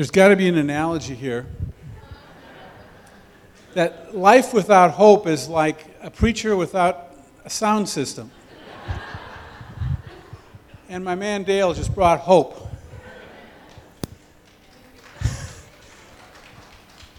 There's got to be an analogy here. That life without hope is like a preacher without a sound system. And my man Dale just brought hope.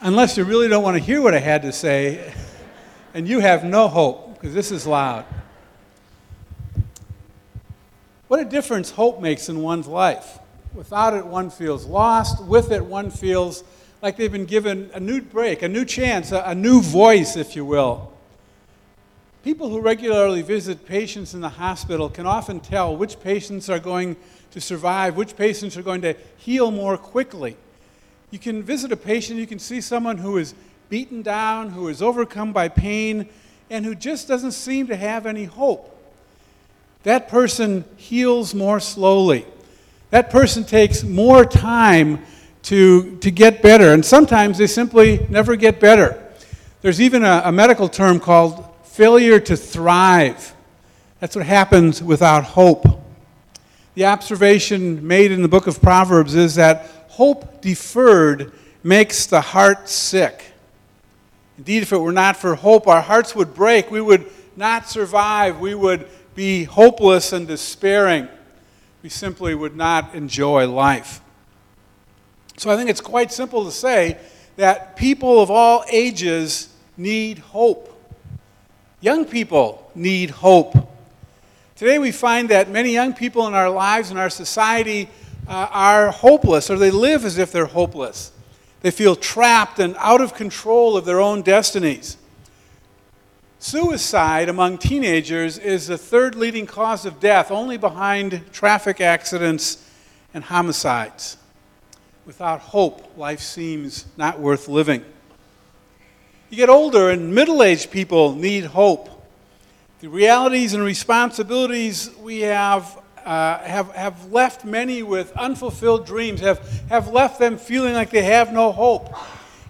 Unless you really don't want to hear what I had to say, and you have no hope, because this is loud. What a difference hope makes in one's life. Without it, one feels lost. With it, one feels like they've been given a new break, a new chance, a, a new voice, if you will. People who regularly visit patients in the hospital can often tell which patients are going to survive, which patients are going to heal more quickly. You can visit a patient, you can see someone who is beaten down, who is overcome by pain, and who just doesn't seem to have any hope. That person heals more slowly. That person takes more time to, to get better, and sometimes they simply never get better. There's even a, a medical term called failure to thrive. That's what happens without hope. The observation made in the book of Proverbs is that hope deferred makes the heart sick. Indeed, if it were not for hope, our hearts would break. We would not survive. We would be hopeless and despairing. We simply would not enjoy life. So I think it's quite simple to say that people of all ages need hope. Young people need hope. Today we find that many young people in our lives and our society uh, are hopeless, or they live as if they're hopeless. They feel trapped and out of control of their own destinies. Suicide among teenagers is the third leading cause of death, only behind traffic accidents and homicides. Without hope, life seems not worth living. You get older, and middle aged people need hope. The realities and responsibilities we have uh, have, have left many with unfulfilled dreams, have, have left them feeling like they have no hope.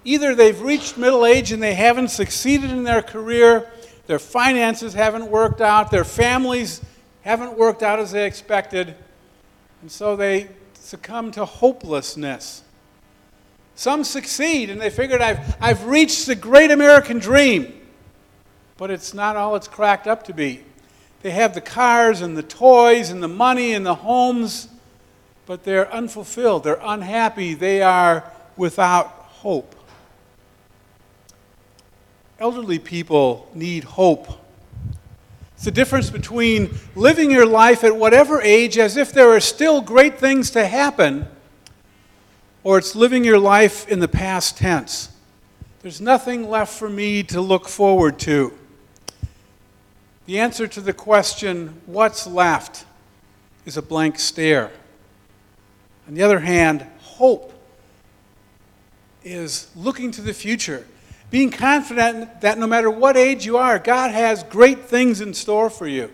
Either they've reached middle age and they haven't succeeded in their career, their finances haven't worked out, their families haven't worked out as they expected, and so they succumb to hopelessness. Some succeed and they figured, I've, I've reached the great American dream, but it's not all it's cracked up to be. They have the cars and the toys and the money and the homes, but they're unfulfilled. They're unhappy. They are without hope. Elderly people need hope. It's the difference between living your life at whatever age as if there are still great things to happen, or it's living your life in the past tense. There's nothing left for me to look forward to. The answer to the question, what's left, is a blank stare. On the other hand, hope is looking to the future, being confident that no matter what age you are, God has great things in store for you.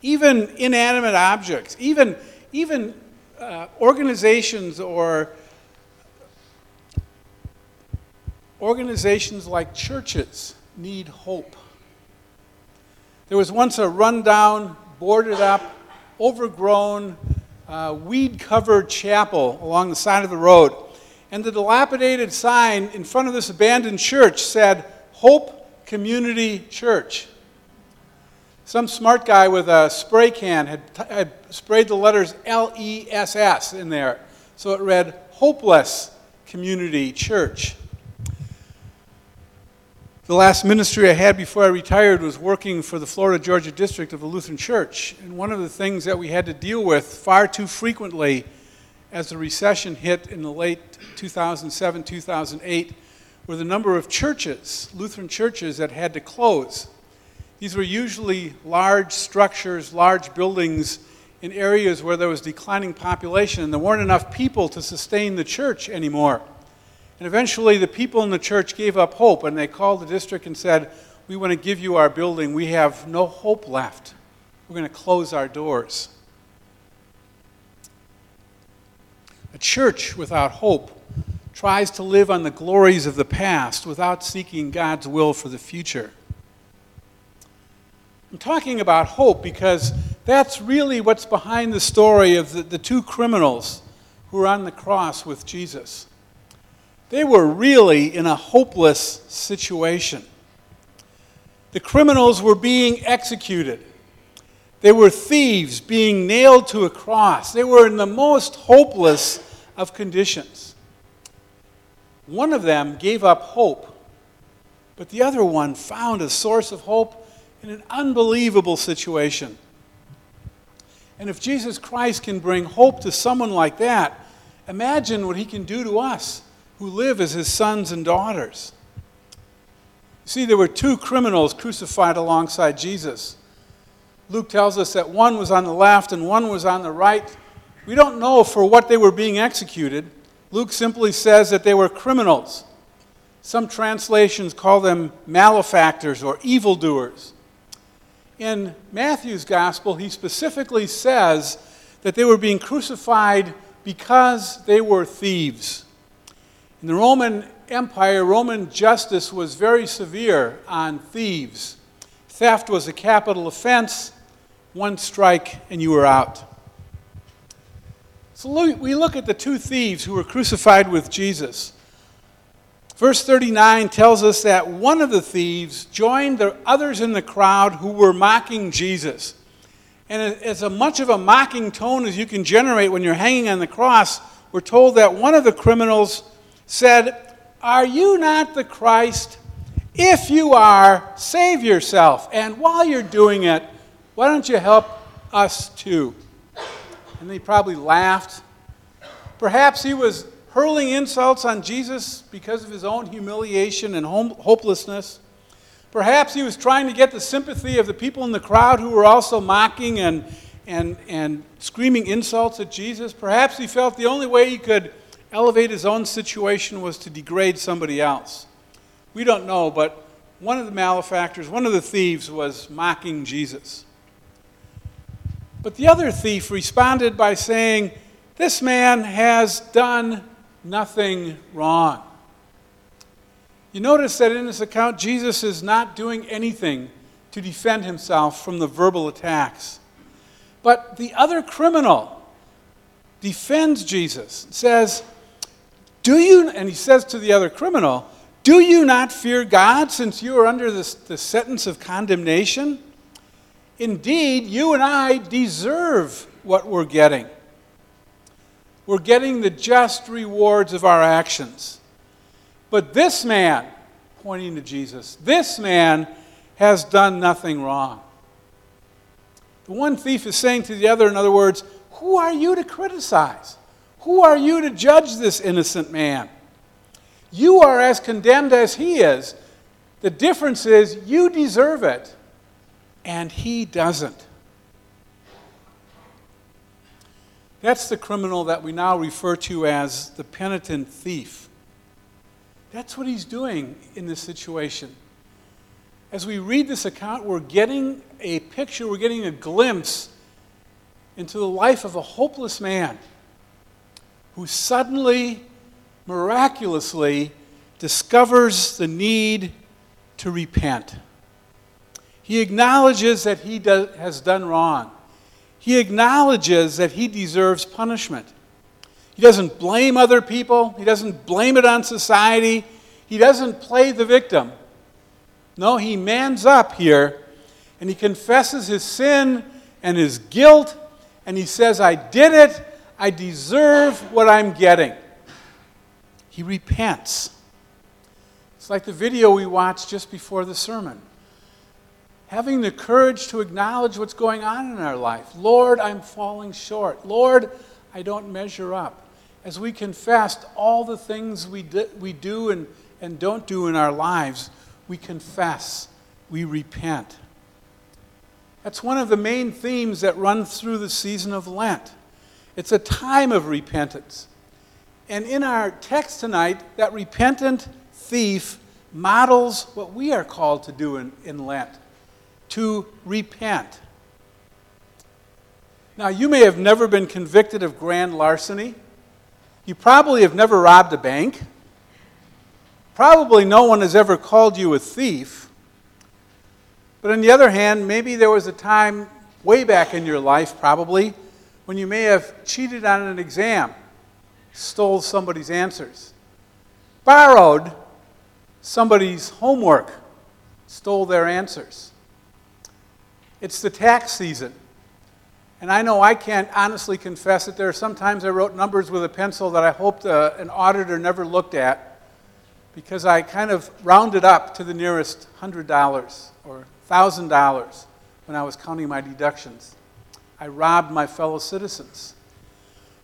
Even inanimate objects, even, even uh, organizations or organizations like churches need hope. There was once a rundown, boarded up, overgrown, uh, weed covered chapel along the side of the road. And the dilapidated sign in front of this abandoned church said, Hope Community Church. Some smart guy with a spray can had, had sprayed the letters L E S S in there. So it read, Hopeless Community Church. The last ministry I had before I retired was working for the Florida Georgia District of the Lutheran Church. And one of the things that we had to deal with far too frequently as the recession hit in the late 2007 2008 were the number of churches, Lutheran churches, that had to close. These were usually large structures, large buildings in areas where there was declining population and there weren't enough people to sustain the church anymore. And eventually, the people in the church gave up hope and they called the district and said, We want to give you our building. We have no hope left. We're going to close our doors. A church without hope tries to live on the glories of the past without seeking God's will for the future. I'm talking about hope because that's really what's behind the story of the, the two criminals who were on the cross with Jesus. They were really in a hopeless situation. The criminals were being executed. They were thieves being nailed to a cross. They were in the most hopeless of conditions. One of them gave up hope, but the other one found a source of hope in an unbelievable situation. And if Jesus Christ can bring hope to someone like that, imagine what he can do to us who live as his sons and daughters. You see, there were two criminals crucified alongside Jesus. Luke tells us that one was on the left and one was on the right. We don't know for what they were being executed. Luke simply says that they were criminals. Some translations call them malefactors or evildoers. In Matthew's gospel, he specifically says that they were being crucified because they were thieves. In the Roman Empire, Roman justice was very severe on thieves. Theft was a capital offense, one strike, and you were out. So we look at the two thieves who were crucified with Jesus. Verse 39 tells us that one of the thieves joined the others in the crowd who were mocking Jesus. And as much of a mocking tone as you can generate when you're hanging on the cross, we're told that one of the criminals said, are you not the Christ? If you are, save yourself. And while you're doing it, why don't you help us too? And they probably laughed. Perhaps he was hurling insults on Jesus because of his own humiliation and hopelessness. Perhaps he was trying to get the sympathy of the people in the crowd who were also mocking and, and, and screaming insults at Jesus. Perhaps he felt the only way he could elevate his own situation was to degrade somebody else. We don't know, but one of the malefactors, one of the thieves, was mocking Jesus. But the other thief responded by saying, This man has done nothing wrong. You notice that in this account, Jesus is not doing anything to defend himself from the verbal attacks. But the other criminal defends Jesus, and says, do you, and he says to the other criminal, Do you not fear God since you are under this, the sentence of condemnation? Indeed, you and I deserve what we're getting. We're getting the just rewards of our actions. But this man, pointing to Jesus, this man has done nothing wrong. The one thief is saying to the other, in other words, Who are you to criticize? Who are you to judge this innocent man? You are as condemned as he is. The difference is you deserve it, and he doesn't. That's the criminal that we now refer to as the penitent thief. That's what he's doing in this situation. As we read this account, we're getting a picture, we're getting a glimpse into the life of a hopeless man who suddenly, miraculously, discovers the need to repent. He acknowledges that he has done wrong. He acknowledges that he deserves punishment. He doesn't blame other people, he doesn't blame it on society, he doesn't play the victim. No, he mans up here and he confesses his sin and his guilt and he says, I did it I deserve what I'm getting. He repents. It's like the video we watched just before the sermon. Having the courage to acknowledge what's going on in our life. Lord, I'm falling short. Lord, I don't measure up. As we confess all the things we, di- we do and, and don't do in our lives, we confess, we repent. That's one of the main themes that run through the season of Lent. It's a time of repentance. And in our text tonight, that repentant thief models what we are called to do in, in Lent to repent. Now, you may have never been convicted of grand larceny. You probably have never robbed a bank. Probably no one has ever called you a thief. But on the other hand, maybe there was a time way back in your life, probably, when you may have cheated on an exam stole somebody's answers, borrowed somebody's homework, stole their answers. It's the tax season. And I know I can't honestly confess that there are sometimes I wrote numbers with a pencil that I hoped an auditor never looked at because I kind of rounded up to the nearest $100 or $1,000 when I was counting my deductions. I robbed my fellow citizens.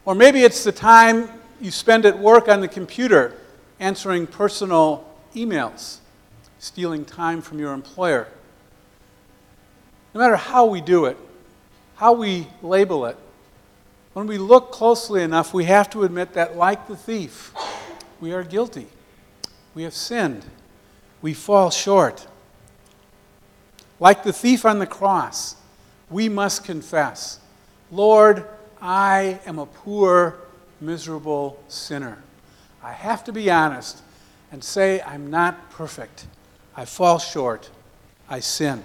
Or maybe it's the time you spend at work on the computer answering personal emails, stealing time from your employer. No matter how we do it, how we label it, when we look closely enough, we have to admit that, like the thief, we are guilty. We have sinned. We fall short. Like the thief on the cross, we must confess Lord, I am a poor, miserable sinner. I have to be honest and say I'm not perfect. I fall short. I sin.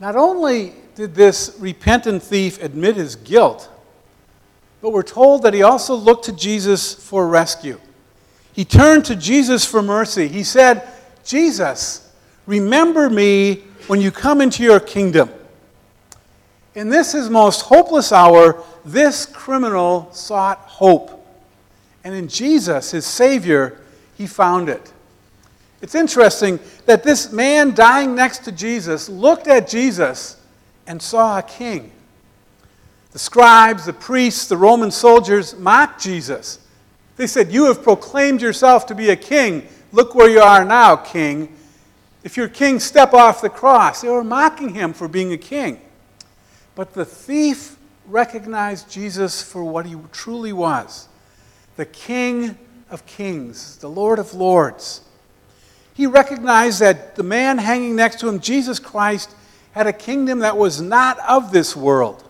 Not only did this repentant thief admit his guilt, but we're told that he also looked to Jesus for rescue. He turned to Jesus for mercy. He said, Jesus, remember me when you come into your kingdom. In this his most hopeless hour, this criminal sought hope. And in Jesus, his Savior, he found it. It's interesting that this man dying next to Jesus looked at Jesus and saw a king. The scribes, the priests, the Roman soldiers mocked Jesus. They said, You have proclaimed yourself to be a king. Look where you are now, king. If you're king, step off the cross. They were mocking him for being a king. But the thief recognized Jesus for what he truly was the King of kings, the Lord of lords. He recognized that the man hanging next to him, Jesus Christ, had a kingdom that was not of this world.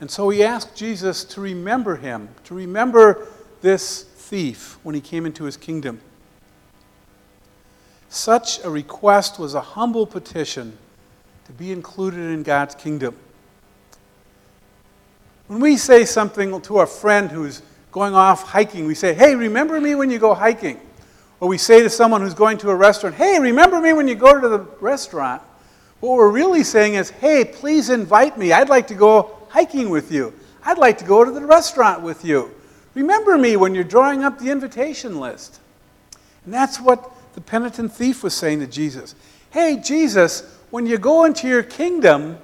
And so he asked Jesus to remember him, to remember this thief when he came into his kingdom. Such a request was a humble petition to be included in God's kingdom. When we say something to a friend who's going off hiking, we say, Hey, remember me when you go hiking. Or we say to someone who's going to a restaurant, Hey, remember me when you go to the restaurant. What we're really saying is, Hey, please invite me. I'd like to go hiking with you. I'd like to go to the restaurant with you. Remember me when you're drawing up the invitation list. And that's what the penitent thief was saying to Jesus. Hey, Jesus, when you go into your kingdom,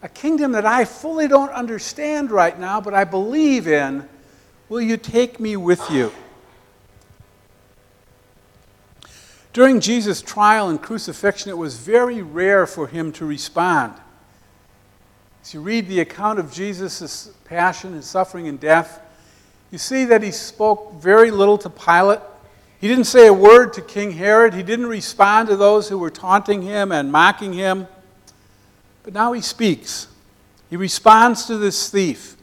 a kingdom that I fully don't understand right now, but I believe in, will you take me with you? During Jesus' trial and crucifixion, it was very rare for him to respond. As you read the account of Jesus' passion, his suffering, and death, you see that he spoke very little to Pilate. He didn't say a word to King Herod. He didn't respond to those who were taunting him and mocking him. But now he speaks. He responds to this thief.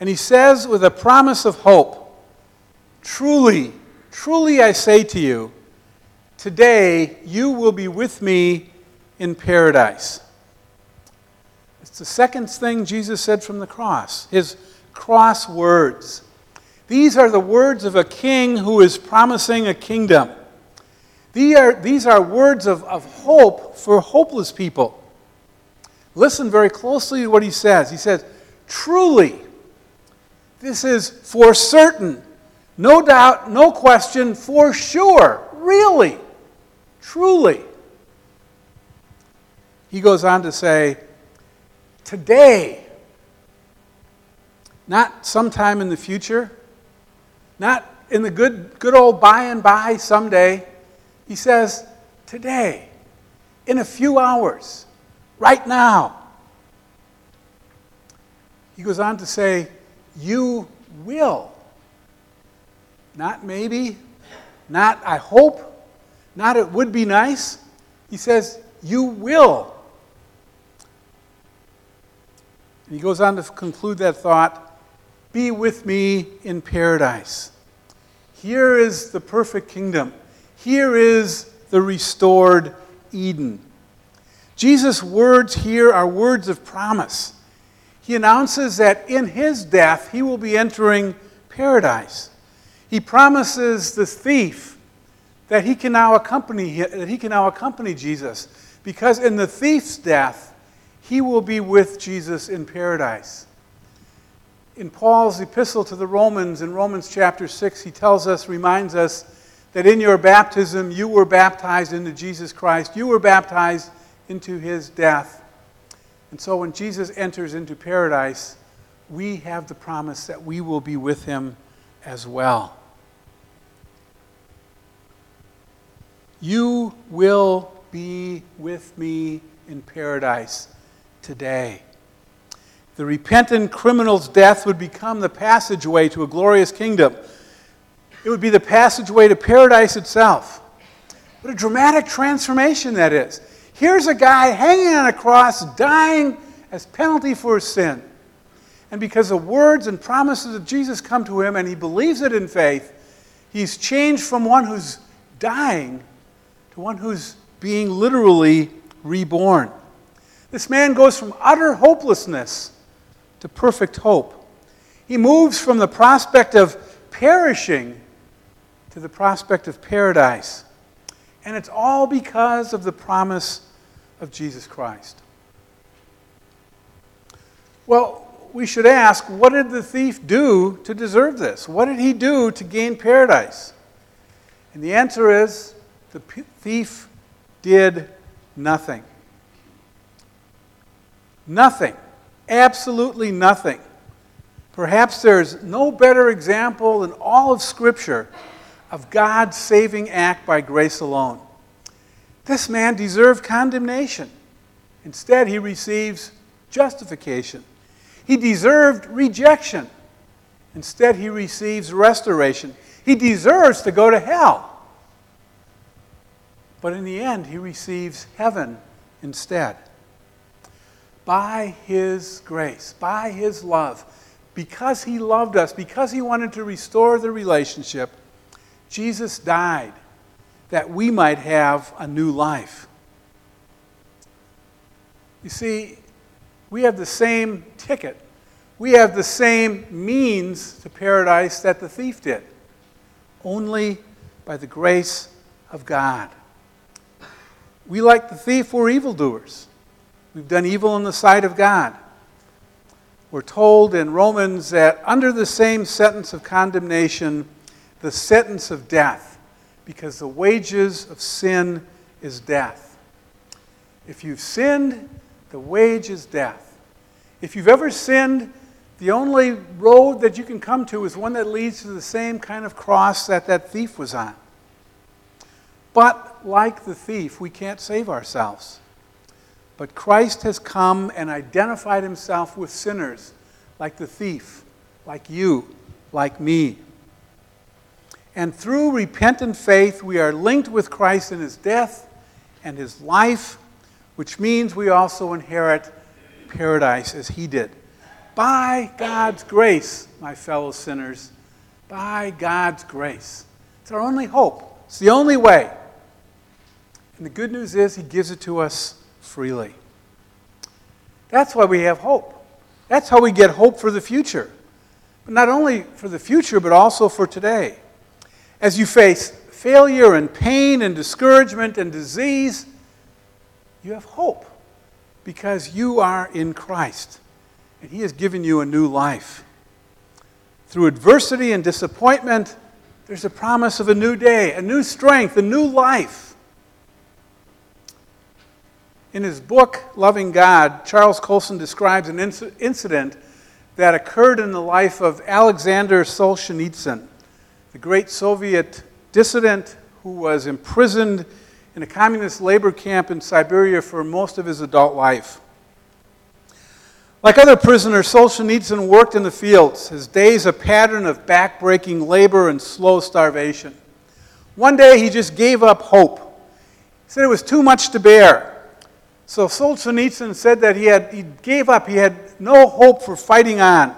And he says, with a promise of hope, Truly, truly I say to you, today you will be with me in paradise. It's the second thing Jesus said from the cross, his cross words. These are the words of a king who is promising a kingdom. These are, these are words of, of hope for hopeless people. Listen very closely to what he says. He says, Truly, this is for certain, no doubt, no question, for sure, really, truly. He goes on to say, Today, not sometime in the future, not in the good, good old by and by someday. He says, Today, in a few hours right now. He goes on to say, You will. Not maybe, not I hope, not it would be nice. He says, You will. And he goes on to conclude that thought Be with me in paradise. Here is the perfect kingdom. Here is the restored Eden. Jesus' words here are words of promise. he announces that in his death he will be entering paradise. He promises the thief that he can now accompany that he can now accompany Jesus because in the thief's death he will be with Jesus in paradise. In Paul's epistle to the Romans in Romans chapter 6 he tells us reminds us that in your baptism you were baptized into Jesus Christ you were baptized into his death. And so when Jesus enters into paradise we have the promise that we will be with him as well. You will be with me in paradise today. The repentant criminal's death would become the passageway to a glorious kingdom. It would be the passageway to paradise itself. What a dramatic transformation that is. Here's a guy hanging on a cross, dying as penalty for his sin. And because the words and promises of Jesus come to him and he believes it in faith, he's changed from one who's dying to one who's being literally reborn. This man goes from utter hopelessness to perfect hope. He moves from the prospect of perishing to the prospect of paradise. And it's all because of the promise of Jesus Christ. Well, we should ask what did the thief do to deserve this? What did he do to gain paradise? And the answer is the thief did nothing. Nothing. Absolutely nothing. Perhaps there's no better example in all of Scripture of God's saving act by grace alone. This man deserved condemnation. Instead, he receives justification. He deserved rejection. Instead, he receives restoration. He deserves to go to hell. But in the end, he receives heaven instead. By his grace, by his love, because he loved us, because he wanted to restore the relationship, Jesus died that we might have a new life. You see, we have the same ticket. We have the same means to paradise that the thief did, only by the grace of God. We, like the thief, were evildoers. We've done evil in the sight of God. We're told in Romans that under the same sentence of condemnation, the sentence of death, because the wages of sin is death. If you've sinned, the wage is death. If you've ever sinned, the only road that you can come to is one that leads to the same kind of cross that that thief was on. But like the thief, we can't save ourselves. But Christ has come and identified himself with sinners, like the thief, like you, like me. And through repentant faith, we are linked with Christ in his death and his life, which means we also inherit paradise as he did. By God's grace, my fellow sinners, by God's grace. It's our only hope. It's the only way. And the good news is, He gives it to us freely. That's why we have hope. That's how we get hope for the future. But not only for the future, but also for today. As you face failure and pain and discouragement and disease, you have hope because you are in Christ and He has given you a new life. Through adversity and disappointment, there's a promise of a new day, a new strength, a new life. In his book, Loving God, Charles Colson describes an inc- incident that occurred in the life of Alexander Solzhenitsyn, the great Soviet dissident who was imprisoned in a communist labor camp in Siberia for most of his adult life. Like other prisoners, Solzhenitsyn worked in the fields, his days a pattern of backbreaking labor and slow starvation. One day he just gave up hope. He said it was too much to bear. So Solzhenitsyn said that he, had, he gave up. He had no hope for fighting on.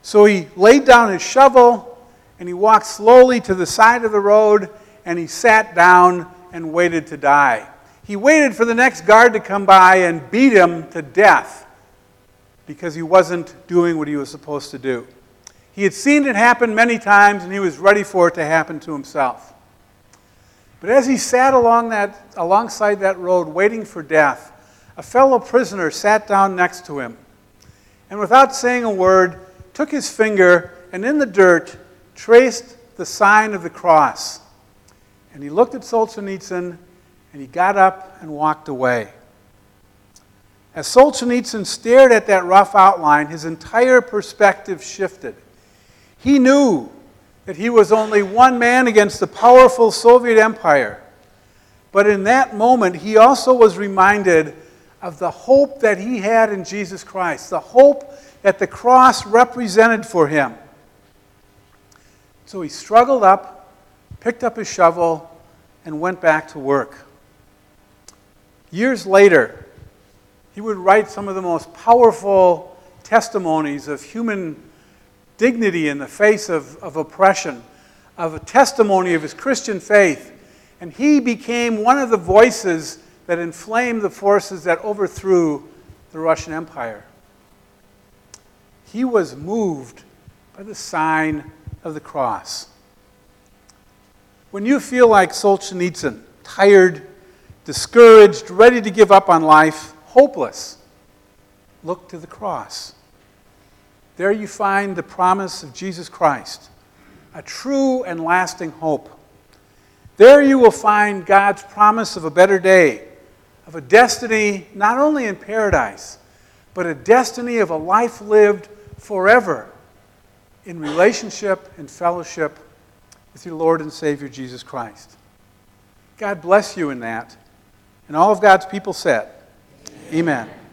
So he laid down his shovel and he walked slowly to the side of the road and he sat down and waited to die. He waited for the next guard to come by and beat him to death. because he wasn't doing what he was supposed to do. He had seen it happen many times and he was ready for it to happen to himself. But as he sat along that, alongside that road waiting for death, a fellow prisoner sat down next to him and without saying a word, took his finger and in the dirt traced the sign of the cross. And he looked at Solzhenitsyn and he got up and walked away. As Solzhenitsyn stared at that rough outline, his entire perspective shifted. He knew that he was only one man against the powerful Soviet Empire. But in that moment, he also was reminded of the hope that he had in Jesus Christ, the hope that the cross represented for him. So he struggled up, picked up his shovel, and went back to work. Years later, he would write some of the most powerful testimonies of human dignity in the face of, of oppression, of a testimony of his Christian faith. And he became one of the voices that inflamed the forces that overthrew the Russian Empire. He was moved by the sign of the cross. When you feel like Solzhenitsyn, tired, discouraged, ready to give up on life, hopeless, look to the cross. There you find the promise of Jesus Christ, a true and lasting hope. There you will find God's promise of a better day, of a destiny not only in paradise, but a destiny of a life lived forever in relationship and fellowship with your Lord and Savior Jesus Christ. God bless you in that. And all of God's people said, Amen. Amen.